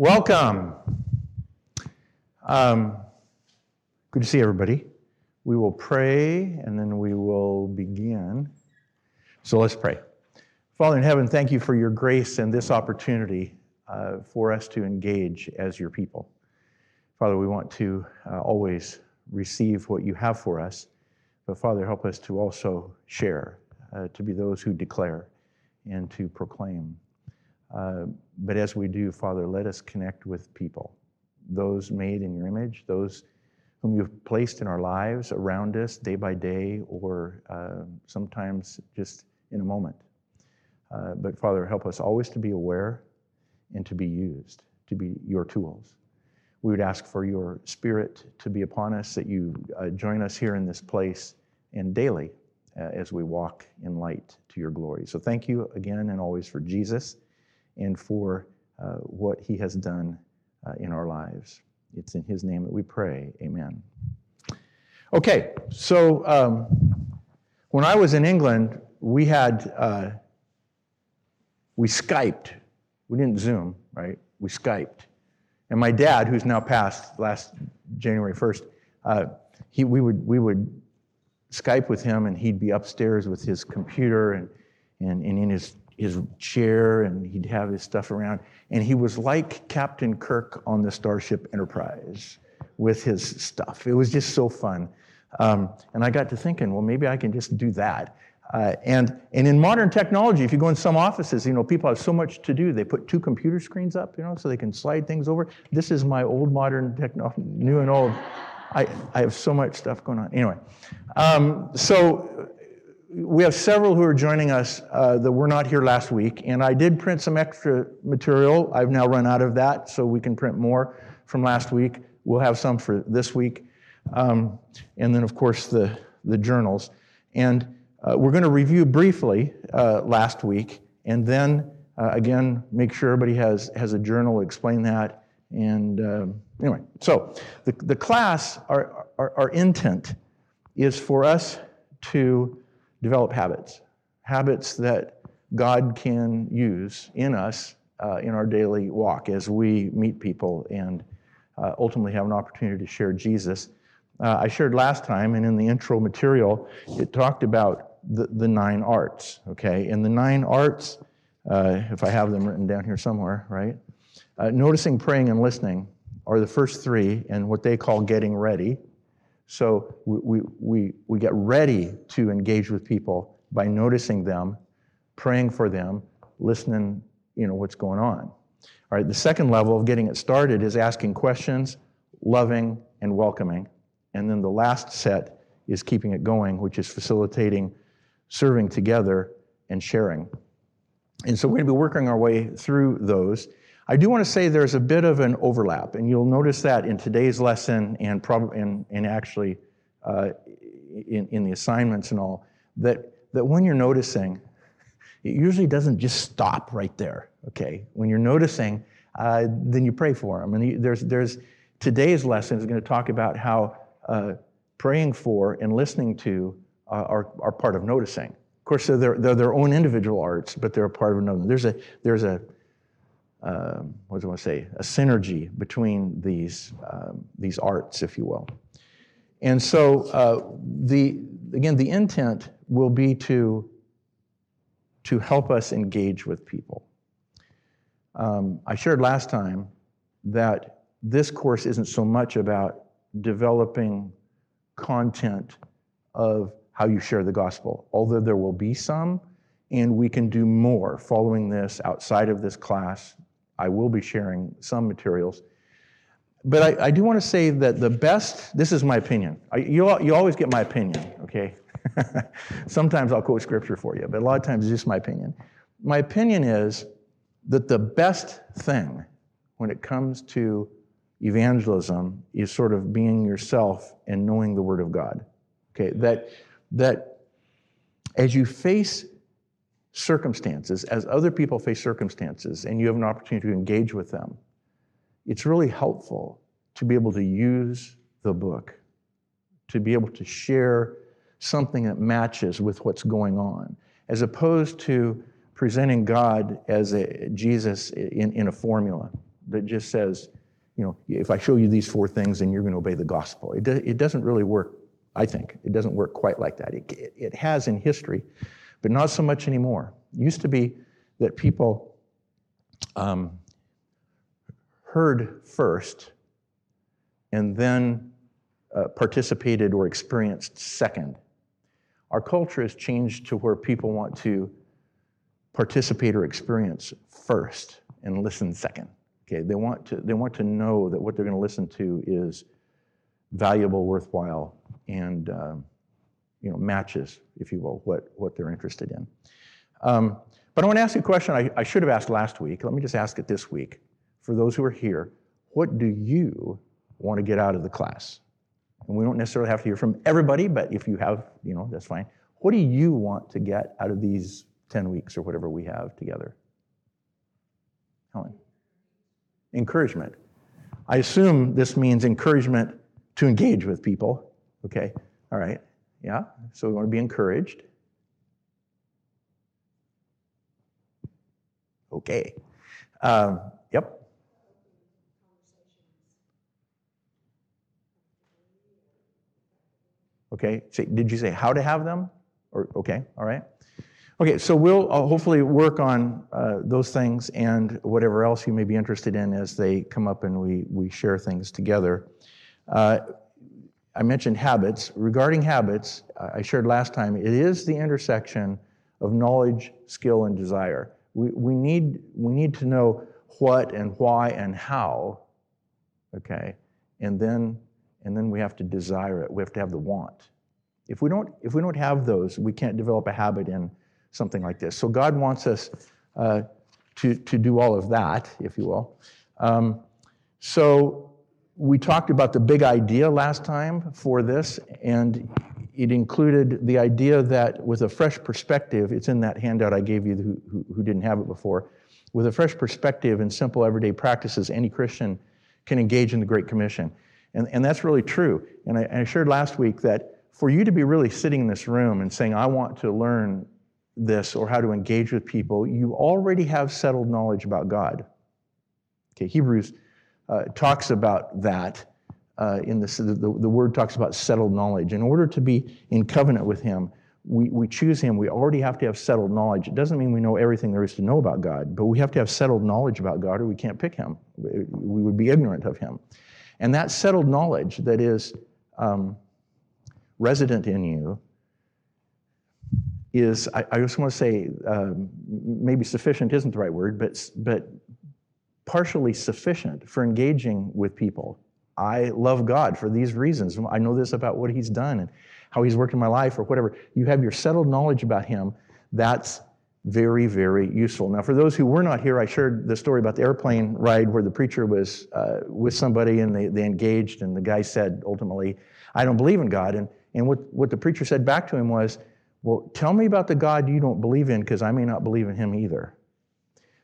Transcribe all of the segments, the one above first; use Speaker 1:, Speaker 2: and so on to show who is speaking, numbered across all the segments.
Speaker 1: Welcome. Um, good to see everybody. We will pray and then we will begin. So let's pray. Father in heaven, thank you for your grace and this opportunity uh, for us to engage as your people. Father, we want to uh, always receive what you have for us, but Father, help us to also share, uh, to be those who declare and to proclaim. Uh, but as we do, Father, let us connect with people, those made in your image, those whom you've placed in our lives around us day by day, or uh, sometimes just in a moment. Uh, but Father, help us always to be aware and to be used, to be your tools. We would ask for your spirit to be upon us, that you uh, join us here in this place and daily uh, as we walk in light to your glory. So thank you again and always for Jesus and for uh, what he has done uh, in our lives. It's in his name that we pray. Amen. Okay, so um, when I was in England, we had, uh, we Skyped. We didn't Zoom, right? We Skyped. And my dad, who's now passed last January 1st, uh, he, we, would, we would Skype with him, and he'd be upstairs with his computer and, and, and in his his chair and he'd have his stuff around. And he was like Captain Kirk on the Starship Enterprise with his stuff. It was just so fun. Um, and I got to thinking, well, maybe I can just do that. Uh, and, and in modern technology, if you go in some offices, you know, people have so much to do. They put two computer screens up, you know, so they can slide things over. This is my old modern technology, new and old. I, I have so much stuff going on. Anyway, um, so we have several who are joining us uh, that were not here last week, and I did print some extra material. I've now run out of that, so we can print more from last week. We'll have some for this week, um, and then of course the the journals. And uh, we're going to review briefly uh, last week, and then uh, again make sure everybody has has a journal. Explain that, and um, anyway. So the the class, our, our our intent, is for us to develop habits, habits that God can use in us uh, in our daily walk as we meet people and uh, ultimately have an opportunity to share Jesus. Uh, I shared last time, and in the intro material, it talked about the, the nine arts, okay? And the nine arts, uh, if I have them written down here somewhere, right? Uh, noticing, praying, and listening are the first three, and what they call getting ready so we, we, we get ready to engage with people by noticing them, praying for them, listening, you know, what's going on. All right, the second level of getting it started is asking questions, loving, and welcoming. And then the last set is keeping it going, which is facilitating serving together and sharing. And so we're going to be working our way through those. I do want to say there's a bit of an overlap, and you'll notice that in today's lesson and probably and, and actually uh, in, in the assignments and all, that, that when you're noticing, it usually doesn't just stop right there, okay? When you're noticing, uh, then you pray for them. And there's, there's today's lesson is going to talk about how uh, praying for and listening to uh, are, are part of noticing. Of course, they're, they're their own individual arts, but they're a part of another. There's a, there's a uh, what do I want to say, a synergy between these, um, these arts, if you will. And so, uh, the, again, the intent will be to, to help us engage with people. Um, I shared last time that this course isn't so much about developing content of how you share the gospel, although there will be some, and we can do more following this outside of this class I will be sharing some materials. But I, I do want to say that the best, this is my opinion. I, you, you always get my opinion, okay? Sometimes I'll quote scripture for you, but a lot of times it's just my opinion. My opinion is that the best thing when it comes to evangelism is sort of being yourself and knowing the Word of God. Okay, that, that as you face circumstances, as other people face circumstances, and you have an opportunity to engage with them, it's really helpful to be able to use the book, to be able to share something that matches with what's going on, as opposed to presenting God as a Jesus in, in a formula. that just says, you know, if I show you these four things, then you're going to obey the gospel. It, do, it doesn't really work, I think. It doesn't work quite like that. It, it, it has in history, but not so much anymore. It used to be that people um, heard first and then uh, participated or experienced second. Our culture has changed to where people want to participate or experience first and listen second. Okay, they want to they want to know that what they're going to listen to is valuable, worthwhile, and um, you know matches, if you will, what what they're interested in. Um, but I want to ask you a question I, I should have asked last week. Let me just ask it this week. For those who are here, what do you want to get out of the class? And we don't necessarily have to hear from everybody, but if you have, you know, that's fine. What do you want to get out of these 10 weeks or whatever we have together? Helen? Encouragement. I assume this means encouragement to engage with people. Okay, all right, yeah, so we want to be encouraged. Okay, um, yep. Okay, so did you say how to have them? Or okay, all right. Okay, so we'll uh, hopefully work on uh, those things and whatever else you may be interested in as they come up and we, we share things together. Uh, I mentioned habits. Regarding habits, I shared last time, it is the intersection of knowledge, skill, and desire. We, we, need, we need to know what and why and how, okay? And then, and then we have to desire it. We have to have the want. If we don't, if we don't have those, we can't develop a habit in something like this. So God wants us uh, to, to do all of that, if you will. Um, so we talked about the big idea last time for this, and it included the idea that with a fresh perspective, it's in that handout I gave you who, who, didn't have it before. With a fresh perspective and simple everyday practices, any Christian can engage in the Great Commission. And, and that's really true. And I, I shared last week that for you to be really sitting in this room and saying, I want to learn this or how to engage with people, you already have settled knowledge about God. Okay, Hebrews uh, talks about that. Uh, in this, the, the word talks about settled knowledge. In order to be in covenant with Him, we, we choose Him. We already have to have settled knowledge. It doesn't mean we know everything there is to know about God, but we have to have settled knowledge about God, or we can't pick Him. We would be ignorant of Him. And that settled knowledge that is um, resident in you is, I, I just want to say, um, maybe sufficient isn't the right word, but, but partially sufficient for engaging with people. I love God for these reasons. I know this about what He's done and how He's worked in my life or whatever. You have your settled knowledge about Him. That's very, very useful. Now, for those who were not here, I shared the story about the airplane ride where the preacher was uh, with somebody and they, they engaged, and the guy said ultimately, I don't believe in God. And, and what, what the preacher said back to him was, well, tell me about the God you don't believe in because I may not believe in him either.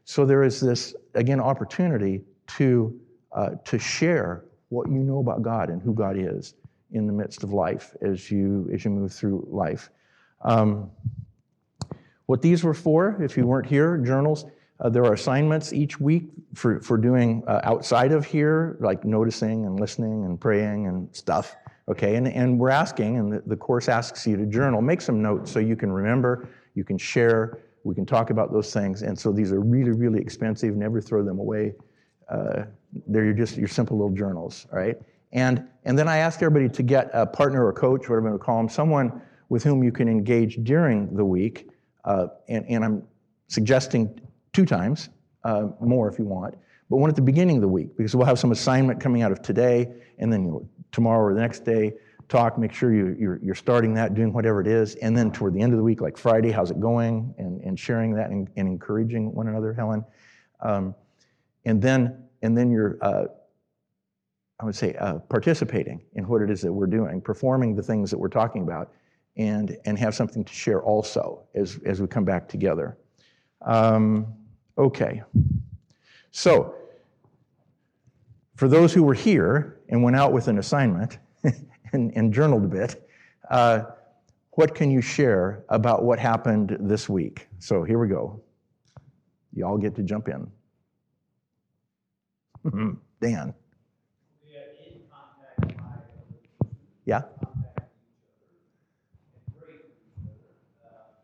Speaker 1: So there is this, again, opportunity to, uh, to share what you know about God and who God is in the midst of life as you, as you move through life. Um, what these were for, if you weren't here, journals, uh, there are assignments each week for, for doing uh, outside of here, like noticing and listening and praying and stuff. Okay, and, and we're asking, and the, the course asks you to journal, make some notes so you can remember, you can share, we can talk about those things. And so these are really, really expensive, never throw them away. Uh, they're just your simple little journals, all right? And, and then I ask everybody to get a partner or coach, whatever you want to call them, someone with whom you can engage during the week. Uh, and, and I'm suggesting two times, uh, more if you want, but one at the beginning of the week, because we'll have some assignment coming out of today, and then you know, tomorrow or the next day, talk, make sure you, you're, you're starting that, doing whatever it is. And then toward the end of the week, like Friday, how's it going? And, and sharing that and, and encouraging one another, Helen. Um, and then, and then you're, uh, I would say, uh, participating in what it is that we're doing, performing the things that we're talking about, and, and have something to share also as, as we come back together. Um, okay. So, for those who were here and went out with an assignment and, and journaled a bit, uh, what can you share about what happened this week? So here we go. You all get to jump in. Mhm. Dan.
Speaker 2: We are in contact by other person,
Speaker 1: Yeah.
Speaker 2: contact each other, and pray for each other. Uh,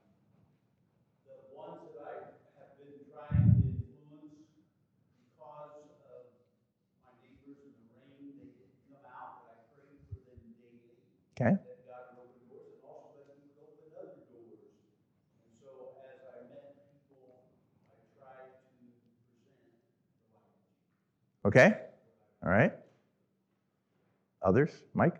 Speaker 2: The ones that I have been trying to influence because of my neighbors and the rain, they didn't come out, but I prayed for them daily.
Speaker 1: Okay.
Speaker 2: That God would open doors and also that He would open other doors. And so as I met people, I tried to present the light of Jesus.
Speaker 1: Okay. All right. Others? Mike?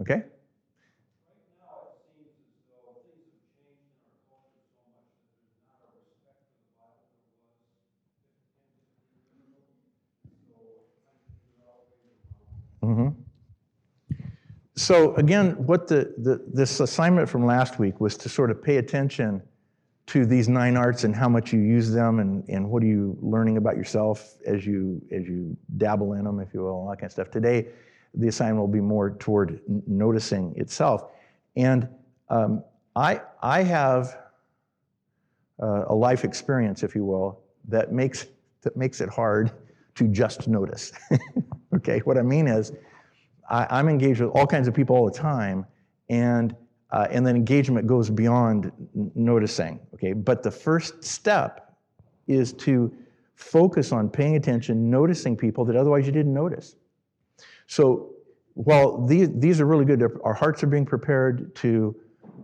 Speaker 1: Okay.
Speaker 2: Right so much that there's not a respect for the Bible there was 10, 15 years ago. So I'm thinking about ways around.
Speaker 1: So again, what the, the this assignment from last week was to sort of pay attention to these nine arts and how much you use them and, and what are you learning about yourself as you as you dabble in them, if you will, all that kind of stuff. Today, the assignment will be more toward noticing itself. And um, I I have uh, a life experience, if you will, that makes that makes it hard to just notice. okay, what I mean is. I, I'm engaged with all kinds of people all the time, and uh, and then engagement goes beyond noticing. Okay, but the first step is to focus on paying attention, noticing people that otherwise you didn't notice. So while these these are really good, our hearts are being prepared to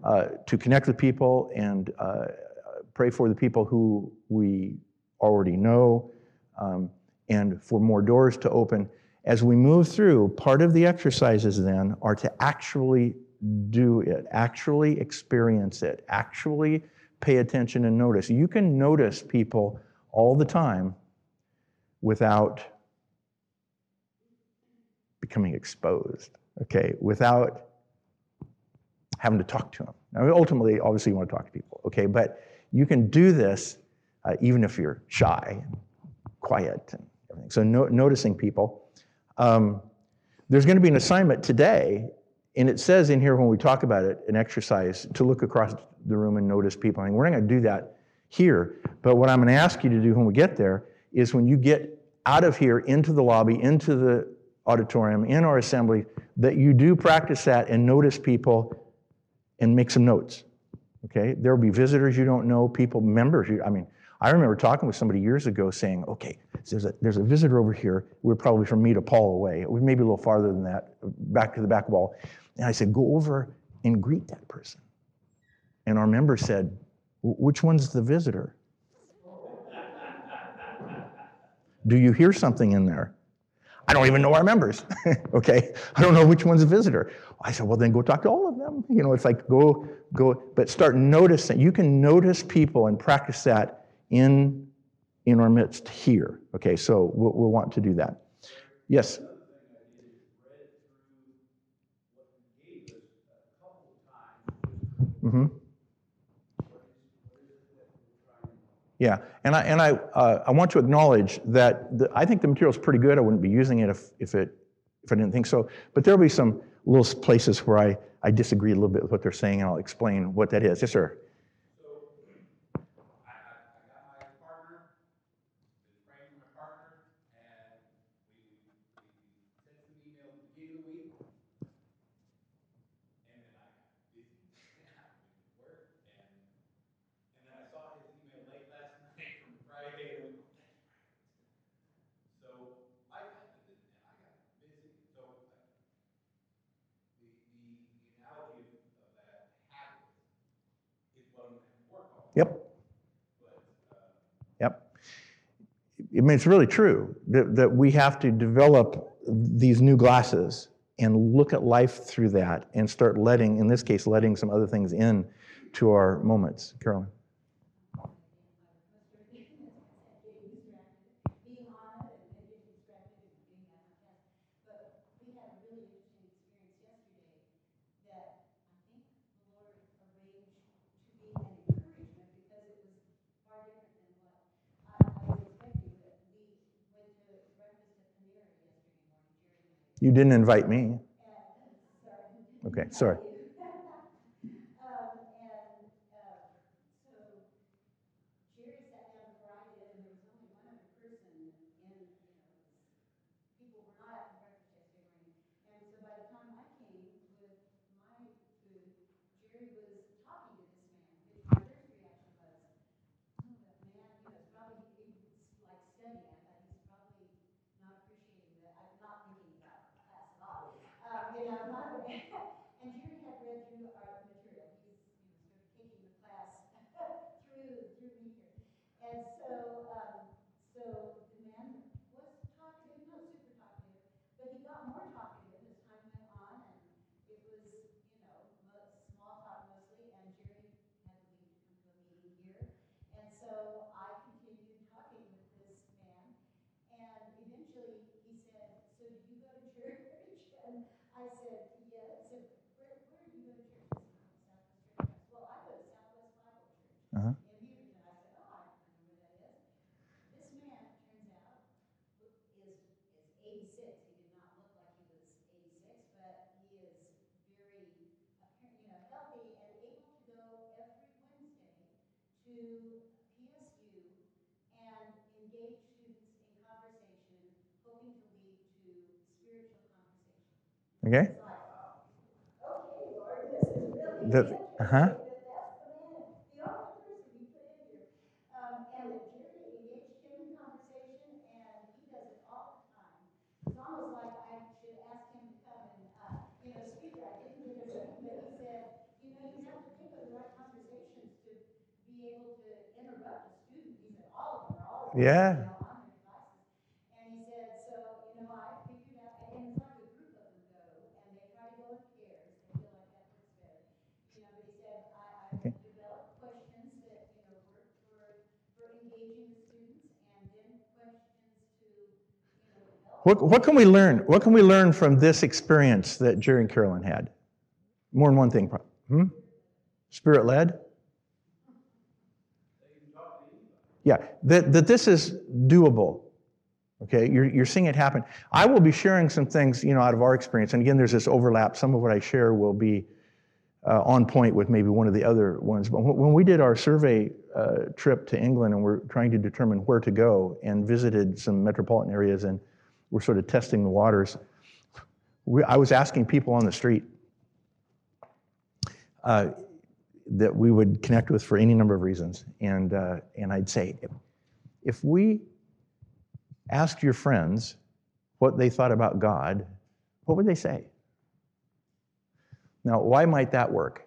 Speaker 1: uh, to connect with people and uh, pray for the people who we already know, um, and for more doors to open. As we move through, part of the exercises then are to actually do it, actually experience it, actually pay attention and notice. You can notice people all the time without becoming exposed, okay, without having to talk to them. Now, ultimately, obviously, you want to talk to people, okay, but you can do this uh, even if you're shy quiet and everything. So, no, noticing people. Um, there's going to be an assignment today, and it says in here when we talk about it, an exercise to look across the room and notice people. I mean, we're not going to do that here, but what I'm going to ask you to do when we get there is when you get out of here into the lobby, into the auditorium, in our assembly, that you do practice that and notice people and make some notes. Okay? There will be visitors you don't know, people, members. You, I mean, I remember talking with somebody years ago saying, okay, there's a, there's a visitor over here. We're probably from me to Paul away. It was maybe a little farther than that, back to the back wall. And I said, go over and greet that person. And our member said, which one's the visitor? Do you hear something in there? I don't even know our members. okay, I don't know which one's a visitor. I said, well, then go talk to all of them. You know, it's like go, go, but start noticing. You can notice people and practice that in in our midst here. Okay, so we'll, we'll want to do that. Yes. Mm-hmm. Yeah, and I and I uh, I want to acknowledge that the, I think the material is pretty good. I wouldn't be using it if if it if I didn't think so. But there'll be some little places where I I disagree a little bit with what they're saying, and I'll explain what that is. Yes, sir.
Speaker 2: I, I, I got my partner, been praying with my partner, and we, we sent some email at the beginning of the week. And then I got busy, with work, and, and then I saw his email late last night from Friday, and so I got to, and I got busy, so uh, the, the, the analogy of of that habit is what I'm gonna work on.
Speaker 1: Yep. Yep. I mean, it's really true that, that we have to develop these new glasses and look at life through that and start letting, in this case, letting some other things in to our moments. Carolyn.
Speaker 3: being on it and then getting distracted and being on the test. But we had a really interesting experience yesterday that I think the Lord arranged to be an encouragement because it was far different than what I, I was expecting. But we went to breakfast at Panera yesterday morning, Jerry and I.
Speaker 1: You didn't invite me. Okay, sorry.
Speaker 3: And so, um, so the man was talkative, not super talkative, but he got more talkative as time went on, and it was, you know, mo- small talk mostly, and Jerry had to leave to come to a meeting here. And so I continued talking with this man, and eventually he said, so do you go to church? And I said, yes. And where, where do you go to church? He said, "Oh, Southwest Church." I said, Well, I go to Southwest Bible Church
Speaker 1: Uh-huh.
Speaker 3: in Beaverton. I said, oh, I I know where that is. This man, turns out, is, is eighty-six. He did not look like he was eighty-six, but he is very, apparent- you know, healthy and able to go every Wednesday to PSU and engage students in conversation, hoping to lead to spiritual conversation.
Speaker 1: Okay?
Speaker 3: It's like, okay, Lord, this is really
Speaker 1: That-
Speaker 3: interesting.
Speaker 1: uh-huh.
Speaker 3: that That's the man, the only person you put in here. Um, and that Jerry engaged him in conversation, and he does it all the time. It's almost like I should ask him to come and, uh, you know, speak. I didn't get his name, but he said, you know, you have to pick the right conversations to be able to interrupt a student. He said, all of them are always,
Speaker 1: Yeah.
Speaker 3: you know, on their devices. And he said, so, you know, I figured out, and it's like a group of them go, and they try to go in pairs, they feel like that works better. You know, but he said, I, I
Speaker 1: Okay.
Speaker 3: developed questions that, you know, work for, for engaging the students, and then questions to, you know, help.
Speaker 1: What, what can we learn? What can we learn from this experience that Jerry and Carolyn had? More than one thing. Hmm? Spirit led? Yeah, that, that this is doable. Okay, you're, you're seeing it happen. I will be sharing some things, you know, out of our experience. And again, there's this overlap. Some of what I share will be uh, on point with maybe one of the other ones. But when when we did our survey uh, trip to England and we're trying to determine where to go and visited some metropolitan areas and we're sort of testing the waters, we, I was asking people on the street uh, that we would connect with for any number of reasons. And, uh, and I'd say, if, we asked your friends what they thought about God, what would they say? Now, why might that work?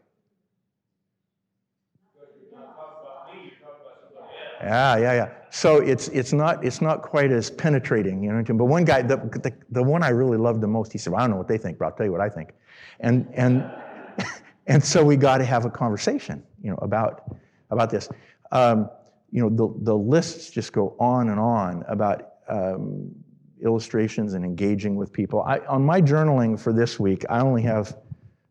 Speaker 1: Yeah, yeah, yeah. So it's it's not it's not quite as penetrating, you know. But one guy, the, the the one I really loved the most, he said, well, "I don't know what they think, but I'll tell you what I think," and and and so we got to have a conversation, you know, about about this. Um, you know, the the lists just go on and on about um, illustrations and engaging with people. I on my journaling for this week, I only have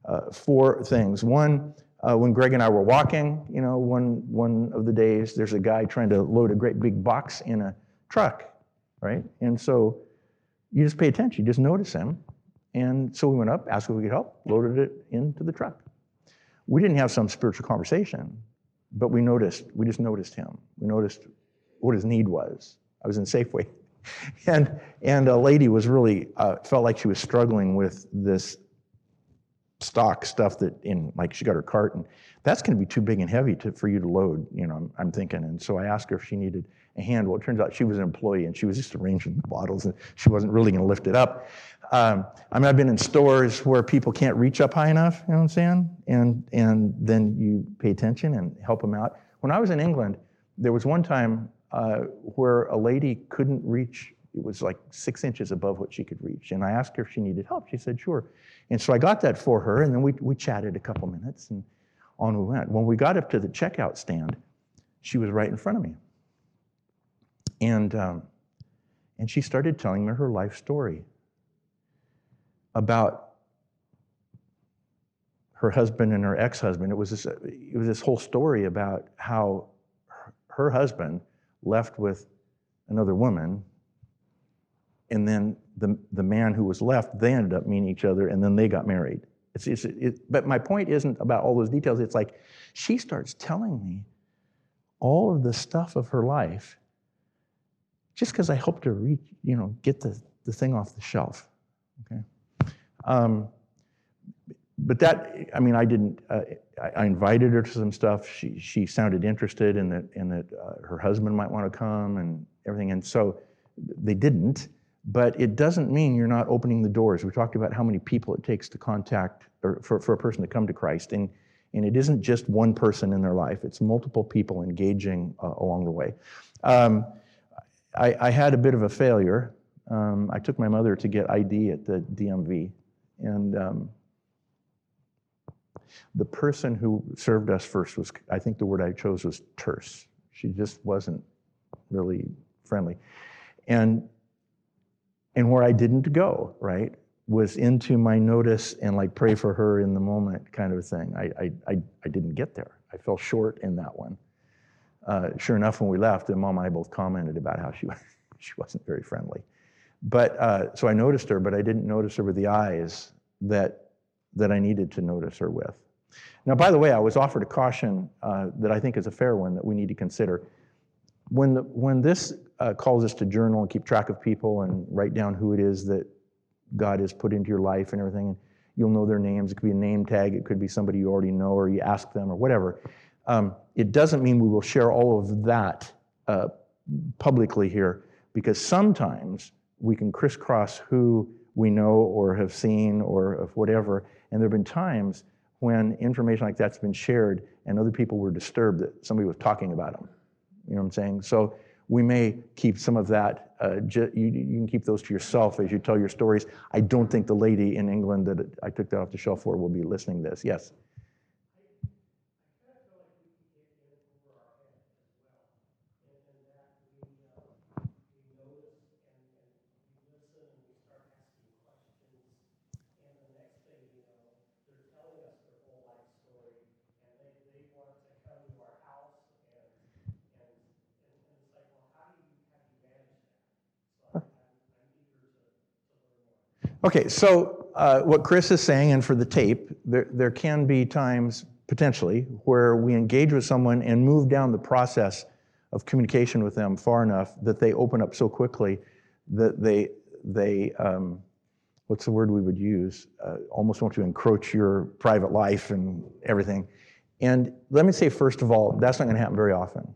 Speaker 1: uh, four things. One, uh, when Greg and I were walking, you know, one one of the days, there's a guy trying to load a great big box in a truck, right? And so you just pay attention, you just notice him. And so we went up, asked if we could help, loaded it into the truck. We didn't have some spiritual conversation, but we noticed, we just noticed him. We noticed what his need was. I was in Safeway. And, and a lady was really, uh, felt like she was struggling with this stock stuff that in like she got her cart and that's going to be too big and heavy to, for you to load you know I'm, I'm thinking. And so i asked her if she needed a hand. Well it turns out she was an employee and she was just arranging the bottles and she wasn't really going to lift it up. Um, i mean i've been in stores where people can't reach up high enough you know what i'm saying? And and then you pay attention and help them out. When i was in england there was one time uh, where a lady couldn't reach it was like six inches above what she could reach and i asked her if she needed help she said sure and so I got that for her, and then we, we chatted a couple minutes, and on we went. When we got up to the checkout stand, she was right in front of me. And, um, and she started telling me her life story about her husband and her ex-husband. It was this, it was this whole story about how her- her husband left with another woman and then the, the man who was left, they ended up meeting each other, and then they got married. It's, it's, it, but my point isn't about all those details. It's like she starts telling me all of the stuff of her life just because I helped her reach, you know, get the, the thing off the shelf. Okay. Um, but that, I mean, I didn't. Uh, I, I invited her to some stuff. She she sounded interested in that in that uh, her husband might want to come and everything, and so they didn't but it doesn't mean you're not opening the doors. We talked about how many people it takes to contact or for, for a person to come to Christ. And, And it isn't just one person in their life, it's multiple people engaging uh, along the way. Um, I, I, had a bit of a failure. Um, I took my mother to get ID at the DMV, and um, the person who served us first was, I think the word I chose was terse. She just wasn't really friendly. And, and where I didn't go, right, was into my notice and like pray for her in the moment kind of thing. I, I, I, I didn't get there. I fell short in that one. Uh, sure enough, when we left, and mom and I both commented about how she, she wasn't very friendly. But uh, so I noticed her, but I didn't notice her with the eyes that, that I needed to notice her with. Now, by the way, I was offered a caution uh, that I think is a fair one that we need to consider. When, the, when this uh, calls us to journal and keep track of people and write down who it is that God has put into your life and everything, and you'll know their names. It could be a name tag, it could be somebody you already know, or you ask them, or whatever. Um, it doesn't mean we will share all of that uh, publicly here, because sometimes we can crisscross who we know or have seen or of whatever. And there have been times when information like that's been shared and other people were disturbed that somebody was talking about them. You know what I'm saying? So we may keep some of that, uh, ju- you, you, can keep those to yourself as you tell your stories. I don't think the lady in England that I took that off the shelf for will be listening to this. Yes? Okay, so uh, what Chris is saying, and for the tape, there, there can be times potentially where we engage with someone and move down the process of communication with them far enough that they open up so quickly that they, they um, what's the word we would use? Uh, almost want to encroach your private life and everything. And let me say, first of all, that's not going to happen very often.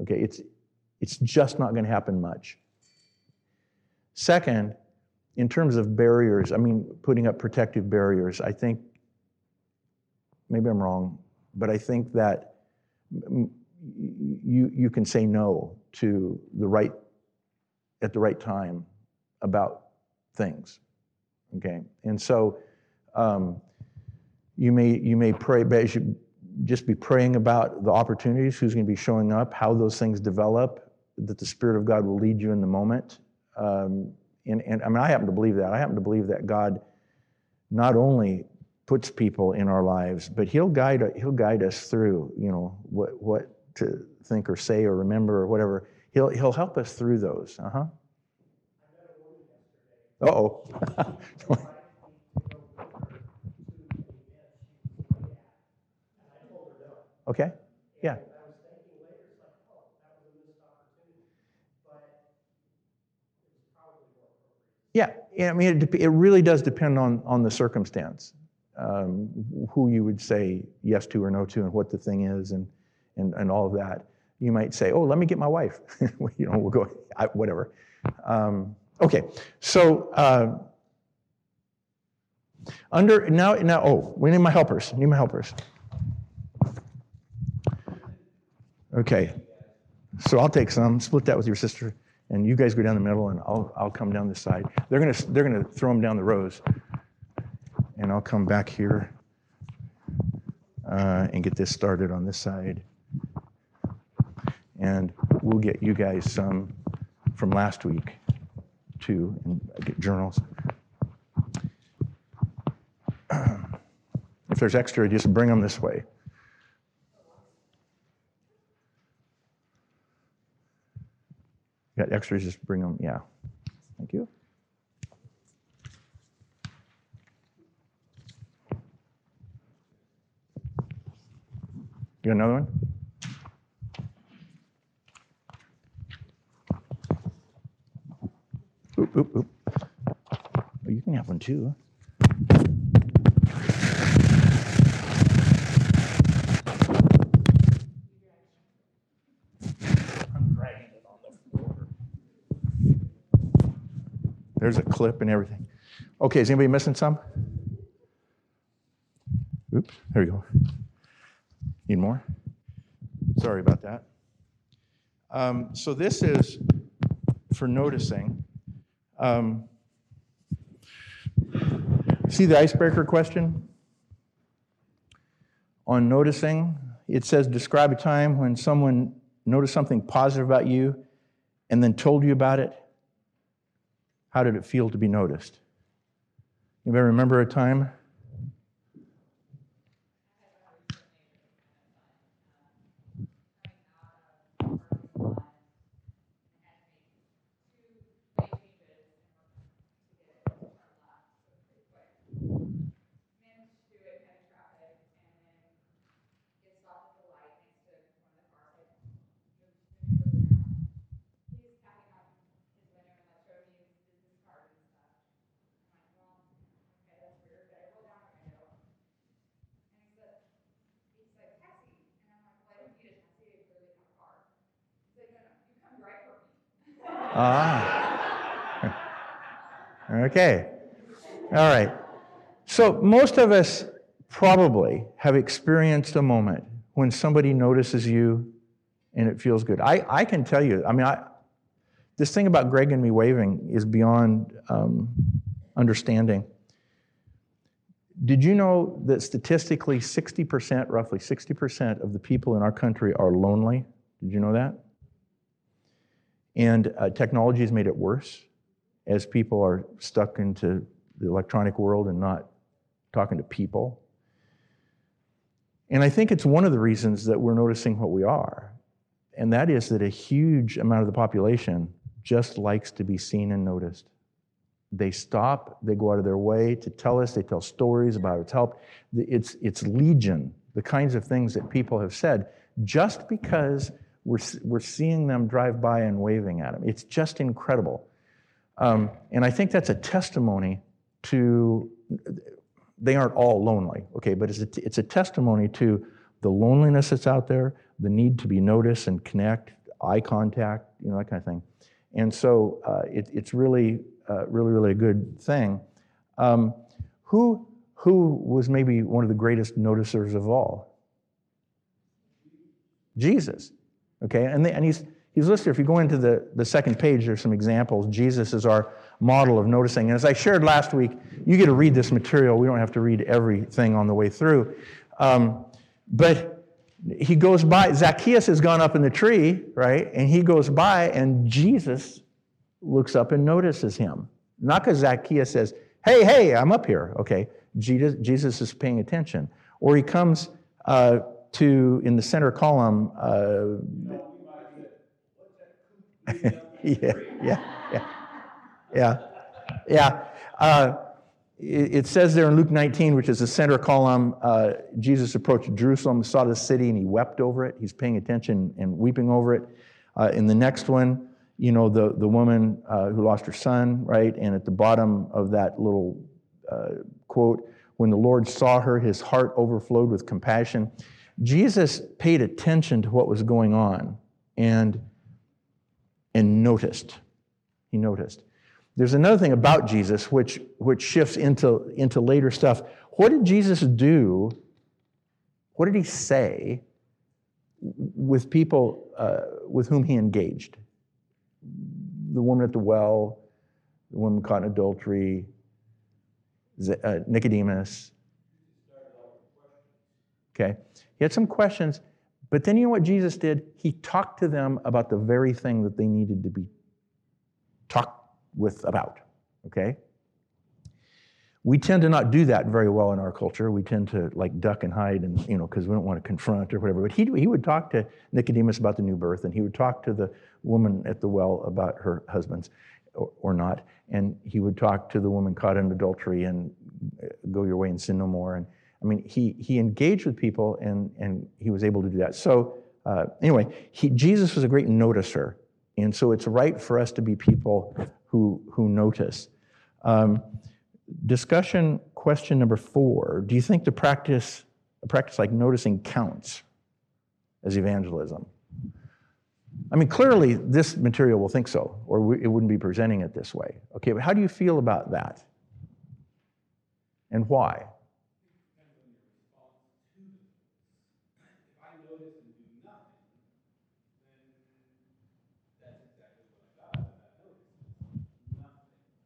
Speaker 1: Okay, it's, it's just not going to happen much. Second, in terms of barriers, I mean, putting up protective barriers, I think, maybe I'm wrong, but I think that you, you can say no to the right, at the right time about things, okay? And so um, you, may, you may pray, just be praying about the opportunities, who's gonna be showing up, how those things develop, that the Spirit of God will lead you in the moment. Um, and, and I mean, I happen to believe that. I happen to believe that God not only puts people in our lives, but He'll guide, he'll guide us through, you know, what, what to think or say or remember or whatever. He'll, he'll help us through those. Uh huh. Uh oh. okay. Yeah. Yeah, I mean, it, it really does depend on, on the circumstance, um, who you would say yes to or no to, and what the thing is, and, and, and all of that. You might say, oh, let me get my wife. you know, we'll go, I, whatever. Um, okay, so uh, under, now, now, oh, we need my helpers. need my helpers. Okay, so I'll take some, split that with your sister and you guys go down the middle, and I'll, I'll come down this side. They're gonna, they're gonna throw them down the rows, and I'll come back here uh, and get this started on this side. And we'll get you guys some from last week, too, and get journals. If there's extra, just bring them this way. Got extras, just bring them. Yeah. Thank you. You got another one? Oop, oop, oop. Oh, you can have one too. There's a clip and everything. Okay, is anybody missing some? Oops, there we go. Need more? Sorry about that. Um, so this is for noticing. Um, see the icebreaker question? On noticing, it says describe a time when someone noticed something positive about you and then told you about it. How did it feel to be noticed? Anybody remember a time? Ah. okay. All right. So, most of us probably have experienced a moment when somebody notices you and it feels good. I, I can tell you, I mean, I, this thing about Greg and me waving is beyond um, understanding. Did you know that statistically 60%, roughly 60% of the people in our country are lonely? Did you know that? And uh, technology has made it worse as people are stuck into the electronic world and not talking to people. And I think it's one of the reasons that we're noticing what we are. And that is that a huge amount of the population just likes to be seen and noticed. They stop, they go out of their way to tell us, they tell stories about its help. It's, it's legion, the kinds of things that people have said, just because we're, we're seeing them drive by and waving at them. It's just incredible. Um, and I think that's a testimony to, they aren't all lonely, okay, but it's a, it's a testimony to the loneliness that's out there, the need to be noticed and connect, eye contact, you know, that kind of thing. And so uh, it, it's really, uh, really, really a good thing. Um, who, who was maybe one of the greatest noticers of all? Jesus. Okay, and, the, and he's, he's listed, if you go into the, the second page, there's some examples. Jesus is our model of noticing. And as I shared last week, you get to read this material. We don't have to read everything on the way through. Um, but he goes by, Zacchaeus has gone up in the tree, right? And he goes by, and Jesus looks up and notices him. Not because Zacchaeus says, hey, hey, I'm up here. Okay, Jesus, Jesus is paying attention. Or he comes uh, to, in the center column, uh, yeah, yeah, yeah, yeah. Uh, it, it, says there in Luke 19, which is the center column, uh, Jesus approached Jerusalem, saw the city, and he wept over it. He's paying attention and weeping over it. Uh, in the next one, you know, the, the woman uh, who lost her son, right? And at the bottom of that little uh, quote, when the Lord saw her, his heart overflowed with compassion. Jesus paid attention to what was going on and, and noticed. He noticed. There's another thing about Jesus which, which shifts into, into later stuff. What did Jesus do? What did he say with people uh, with whom he engaged? The woman at the well, the woman caught in adultery, uh, Nicodemus. Okay. He had some questions, but then you know what Jesus did? He talked to them about the very thing that they needed to be talked with about. Okay? We tend to not do that very well in our culture. We tend to like duck and hide and, you know, because we don't want to confront or whatever. But he, he would talk to Nicodemus about the new birth, and he would talk to the woman at the well about her husband's or, or not. And he would talk to the woman caught in adultery and uh, go your way and sin no more. And I mean, he, he engaged with people and, and he was able to do that. So, uh, anyway, he, Jesus was a great noticer. And so it's right for us to be people who, who notice. Um, discussion question number four Do you think the practice, a practice like noticing counts as evangelism? I mean, clearly this material will think so, or it wouldn't be presenting it this way. Okay, but how do you feel about that? And why?
Speaker 2: notice and do nothing, then that's exactly what I got with that notice. Nothing.
Speaker 1: Okay.
Speaker 2: If I notice and maybe I'm not comfortable enough helping, but I can direct someone else to, or I can bring that need to someone else, I've at least done something. There's at least some availability there. But I don't know that, in my mind, I don't know that noticing alone without any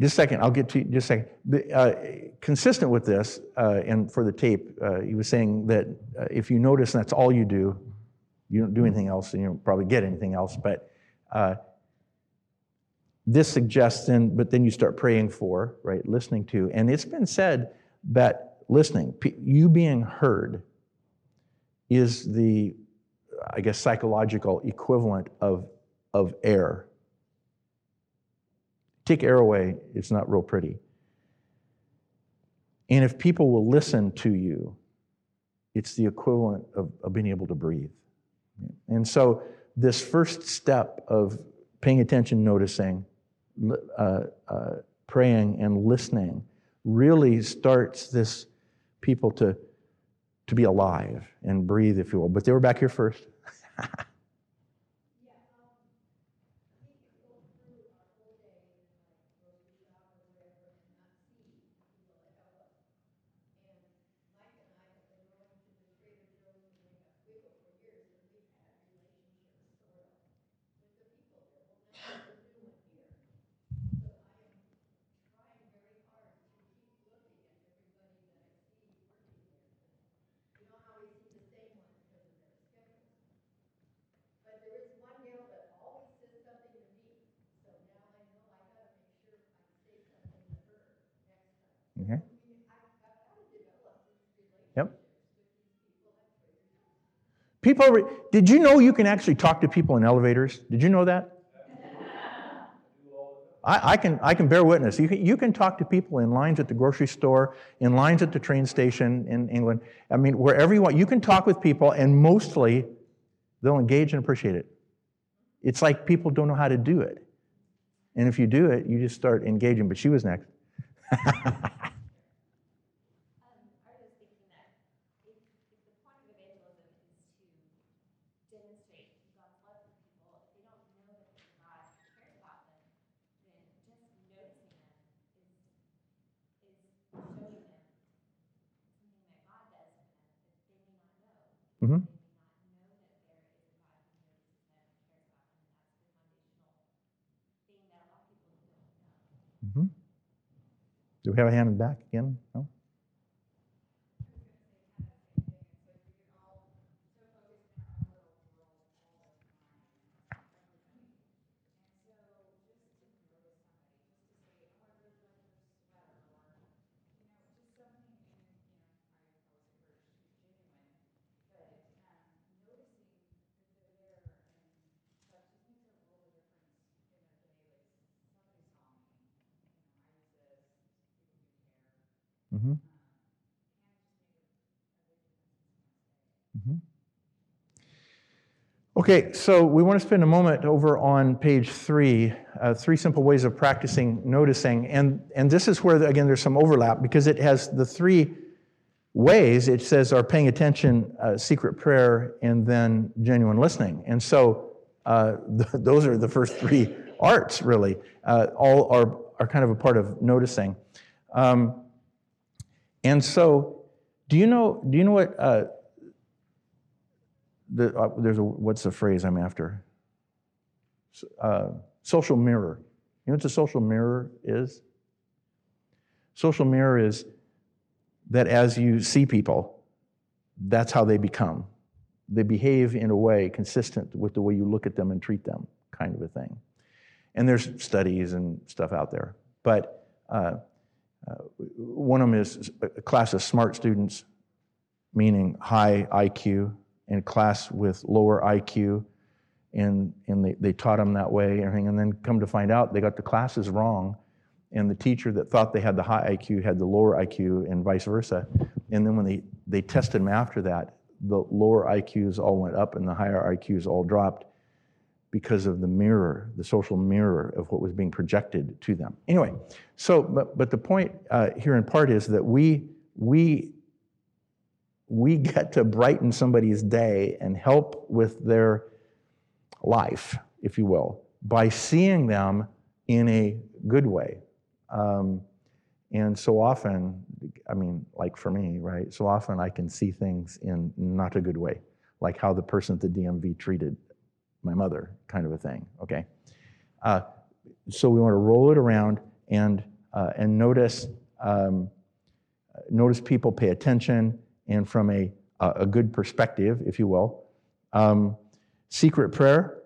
Speaker 1: just a second, I'll get to you, just a second. Uh, consistent with this, uh, and for the tape, uh, he was saying that uh, if you notice and that's all you do, you don't do anything else, and you don't probably get anything else. But uh, this suggests then, but then you start praying for, right, listening to. And it's been said that listening, you being heard, is the, I guess, psychological equivalent of, of air. Take air away, it's not real pretty. And if people will listen to you, it's the equivalent of, of being able to breathe. And so, this first step of paying attention, noticing, uh, uh, praying, and listening really starts this people to, to be alive and breathe, if you will. But they were back here first.
Speaker 3: But there is one gal that always says something to me, so now I know I gotta make sure I say something to her next time.
Speaker 1: Okay?
Speaker 3: I mean, I, I've gotta develop these relationships
Speaker 1: Yep.
Speaker 3: with these people at Trader Joe's.
Speaker 1: People, did you know you can actually talk to people in elevators? Did you know that? I, I can, I can bear witness. You can, you can talk to people in lines at the grocery store, in lines at the train station in England. I mean, wherever you want, you can talk with people, and mostly they'll engage and appreciate it. It's like people don't know how to do it. And if you do it, you just start engaging. But she was next.
Speaker 4: Um, I was thinking that if, if the point of evangelism is to demonstrate God's love for people, if they don't know that God cares about them, then just noticing them is, is showing them something that God does for them that they may not know.
Speaker 1: Mhm.
Speaker 4: They may not know that there is a God who notices them and cares about them, and that's the foundational thing that a lot of people don't know.
Speaker 1: hmm Do we have a hand in back again? No? Mm-hmm. Mm-hmm. Okay, so we want to spend a moment over on page three, uh, three simple ways of practicing noticing. And, and this is where, again, there's some overlap because it has the three ways it says are paying attention, uh, secret prayer, and then genuine listening. And so uh, th- those are the first three arts, really. Uh, all are, are kind of a part of noticing. Um, and so, do you know, do you know what uh, the, uh, there's a what's the phrase I'm after? Uh, social mirror. You know what the social mirror is? Social mirror is that as you see people, that's how they become. They behave in a way consistent with the way you look at them and treat them, kind of a thing. And there's studies and stuff out there. But uh, uh, one of them is a class of smart students, meaning high IQ, and class with lower IQ, and, and they, they taught them that way, and everything. And then come to find out, they got the classes wrong, and the teacher that thought they had the high IQ had the lower IQ, and vice versa. And then when they, they tested them after that, the lower IQs all went up and the higher IQs all dropped. Because of the mirror, the social mirror of what was being projected to them. Anyway, so but, but the point uh, here in part is that we we we get to brighten somebody's day and help with their life, if you will, by seeing them in a good way. Um, and so often, I mean, like for me, right? So often I can see things in not a good way, like how the person at the DMV treated my mother, kind of a thing, okay? Uh, so we want to roll it around and, uh, and notice, um, notice people pay attention and from a, a good perspective, if you will. Um, secret prayer,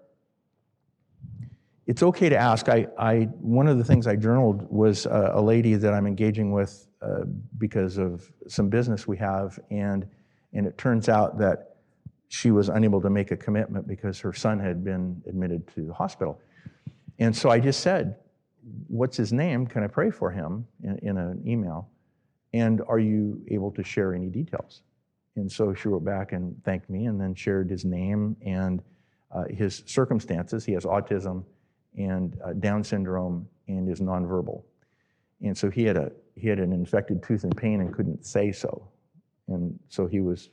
Speaker 1: it's okay to ask. I, I, one of the things I journaled was a, a lady that I'm engaging with uh, because of some business we have, and, and it turns out that she was unable to make a commitment because her son had been admitted to the hospital. And so I just said, What's his name? Can I pray for him in, in an email? And are you able to share any details? And so she wrote back and thanked me and then shared his name and uh, his circumstances. He has autism and uh, Down syndrome and is nonverbal. And so he had, a, he had an infected tooth and pain and couldn't say so. And so he was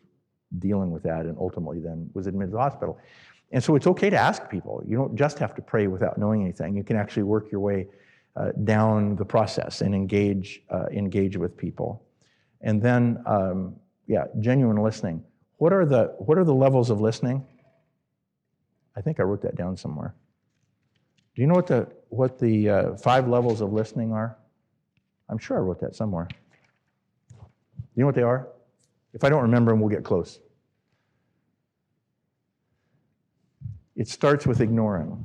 Speaker 1: dealing with that and ultimately then was admitted to the hospital. And so it's okay to ask people. You don't just have to pray without knowing anything. You can actually work your way uh, down the process and engage, uh, engage with people. And then, um, yeah, genuine listening. What are, the, what are the levels of listening? I think I wrote that down somewhere. Do you know what the, what the uh, five levels of listening are? I'm sure I wrote that somewhere. Do you know what they are? If I don't remember them, we'll get close. It starts with ignoring.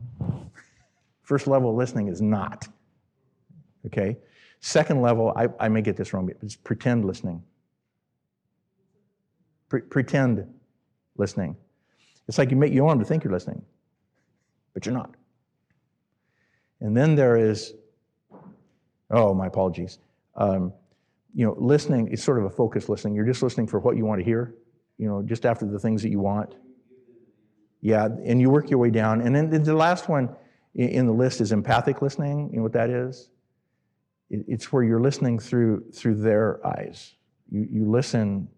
Speaker 1: First level of listening is not. Okay? Second level, I, I may get this wrong, but it's pretend listening. Pre- pretend listening. It's like you make you want them to think you're listening, but you're not. And then there is, oh, my apologies. Um, you know, listening is sort of a focused listening. You're just listening for what you want to hear, you know, just after the things that you want. Yeah, and you work your way down. And then the last one in the list is empathic listening. You know what that is? It's where you're listening through through their eyes. You, you listen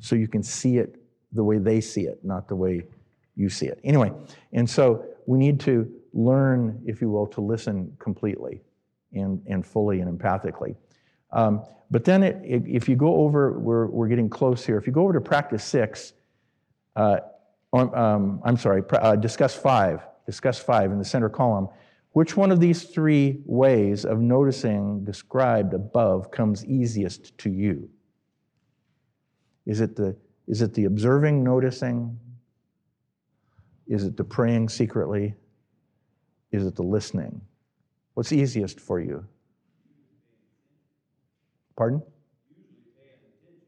Speaker 1: so you can see it the way they see it, not the way you see it. Anyway, and so we need to learn, if you will, to listen completely and, and fully and empathically. Um, but then it, it, if you go over, we're, we're getting close here. If you go over to practice six, uh, um, I'm sorry, uh, discuss five, discuss five in the center column. Which one of these three ways of noticing described above comes easiest to you? Is it the, is it the observing, noticing? Is it the praying secretly? Is it the listening? What's easiest for you? Pardon?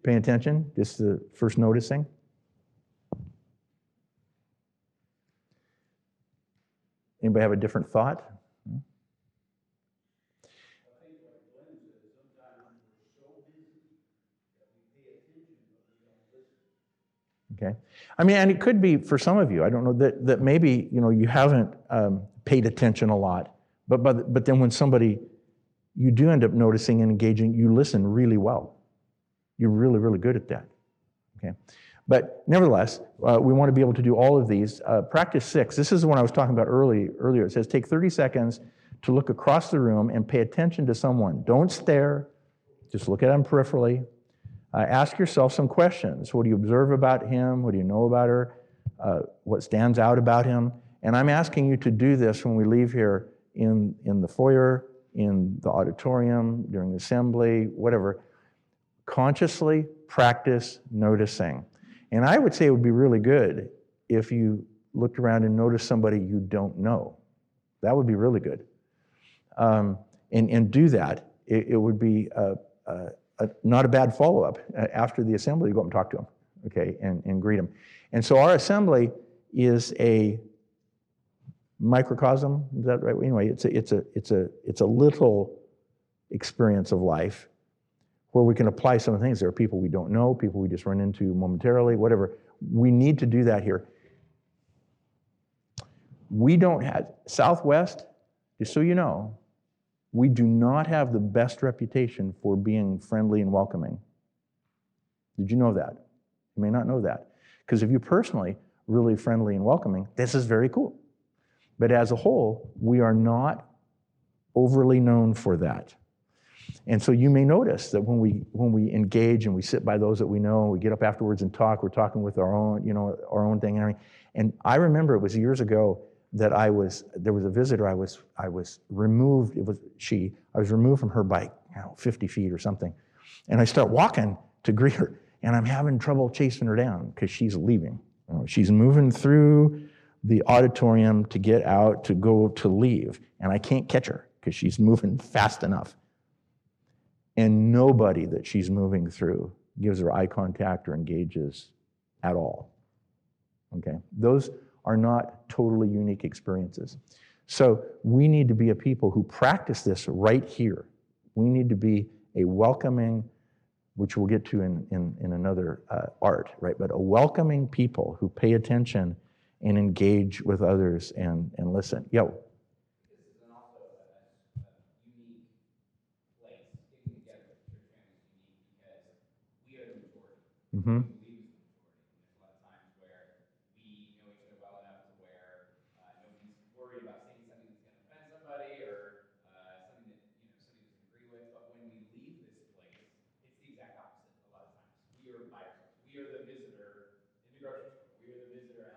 Speaker 1: Paying attention, just the first noticing. Anybody have a different thought? Okay. I mean, and it could be for some of you. I don't know that that maybe you know you haven't um, paid attention a lot, but but but then when somebody you do end up noticing and engaging, you listen really well. You're really really good at that. Okay. But nevertheless, uh, we want to be able to do all of these. Uh, practice six. This is the one I was talking about early, earlier. It says take 30 seconds to look across the room and pay attention to someone. Don't stare. Just look at them peripherally uh, ask yourself some questions. What do you observe about him? What do you know about her? Uh, what stands out about him? And I'm asking you to do this when we leave here in, in the foyer, in the auditorium, during the assembly, whatever. Consciously practice noticing. And I would say it would be really good if you looked around and noticed somebody you don't know. That would be really good. Um, and, and do that. It, it would be a, a a, not a bad follow up. After the assembly, you go up and talk to them, okay, and, and greet them. And so our assembly is a microcosm. Is that right? Anyway, it's a, it's a, it's a, it's a little experience of life where we can apply some things. There are people we don't know, people we just run into momentarily, whatever. We need to do that here. We don't have, Southwest, just so you know, we do not have the best reputation for being friendly and welcoming. Did you know that? You may not know that. Because if you personally really friendly and welcoming, this is very cool. But as a whole, we are not overly known for that. And so you may notice that when we when we engage and we sit by those that we know, and we get up afterwards and talk. We're talking with our own, you know, our own thing. And. And I remember it was years ago that I was there was a visitor. I was I was removed. It was she. I was removed from her by you know 50 feet or something, and I start walking to greet her, and I'm having trouble chasing her down because she's leaving. You know, she's moving through the auditorium to get out to go to leave, and I can't catch her because she's moving fast enough. And nobody that she's moving through gives her eye contact or engages at all. Okay? Those are not totally unique experiences. So we need to be a people who practice this right here. We need to be a welcoming, which we'll get to in, in, in another uh, art, right? But a welcoming people who pay attention and engage with others and, and listen. Yo,
Speaker 5: this is an also a, a unique place. Getting together with church families is unique because we are the majority.
Speaker 1: mm-hmm.
Speaker 5: We believe it's the majority. And there's a lot of times where we know each other well enough to where uh, nobody's worried about saying something that's going to offend somebody or uh, something that you know somebody doesn't agree with. But when we leave this place, it's the exact opposite. A lot of times, we are by ourselves. We are the visitor in the grocery store. We are the visitor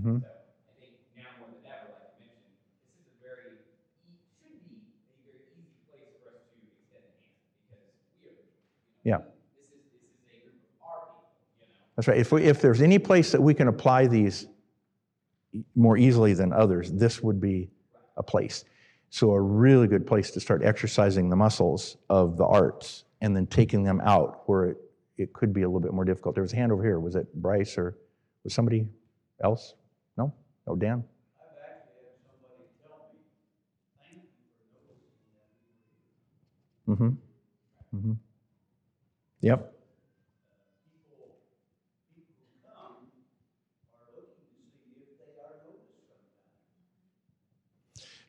Speaker 5: elsewhere. You know? So I think now more than ever, like you mentioned, this is a very should be a very easy place for us to extend a hand because we are, you know,
Speaker 1: Yeah.
Speaker 5: this is this is a group of our people, you know.
Speaker 1: That's right. If, we, if there's any place that we can apply these more easily than others, this would be a place. So, a really good place to start exercising the muscles of the arts and then taking them out where it, it could be a little bit more difficult. There was a hand over here. Was it Bryce or was somebody else? No, Dan?
Speaker 2: I've actually had somebody tell me, thank you for noticing that.
Speaker 1: Mm hmm. Mm hmm. Yep.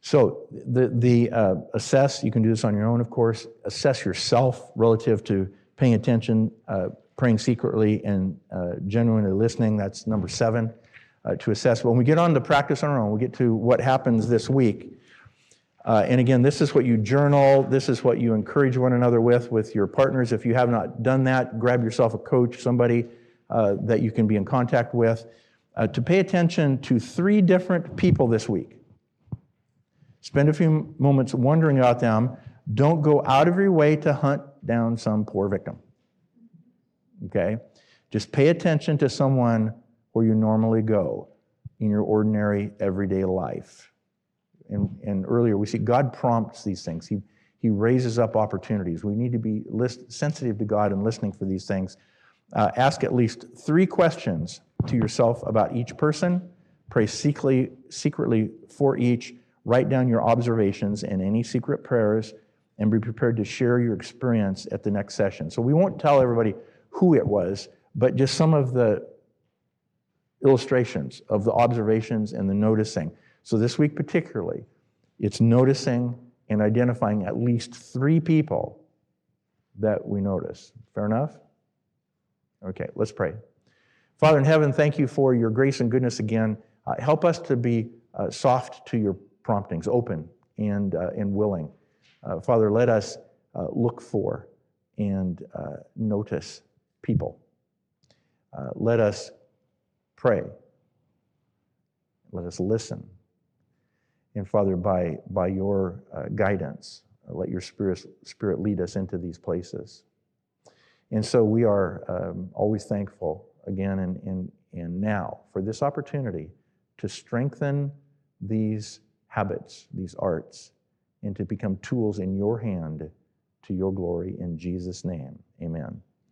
Speaker 1: So the, the uh, assess, you can do this on your own, of course. Assess yourself relative to paying attention, uh, praying secretly, and uh, genuinely listening. That's number seven uh, to assess. But When we get on to practice on our own, we get to what happens this week. Uh, and again, this is what you journal. This is what you encourage one another with, with your partners. If you have not done that, grab yourself a coach, somebody uh, that you can be in contact with, uh, to pay attention to three different people this week. Spend a few moments wondering about them. Don't go out of your way to hunt down some poor victim. Okay? Just pay attention to someone where you normally go in your ordinary everyday life. And, and earlier we see God prompts these things. He, he raises up opportunities. We need to be list, sensitive to God and listening for these things. Uh, ask at least three questions to yourself about each person. Pray secretly, secretly for each. Write down your observations and any secret prayers, and be prepared to share your experience at the next session. So we won't tell everybody who it was, but just some of the illustrations of the observations and the noticing. So this week, particularly, it's noticing and identifying at least three people that we notice. Fair enough? Okay, let's pray. Father in heaven, thank you for your grace and goodness again. Uh, help us to be uh, soft to your promptings, open and, uh, and willing. Uh, Father, let us uh, look for and uh, notice people. Let us pray. Let us listen. And Father, by, by your uh, guidance, uh, let your spirit, spirit lead us into these places. And so we are um, always thankful again and, and, and now for this opportunity to strengthen these habits, these arts, and to become tools in your hand to your glory in Jesus' name. Amen.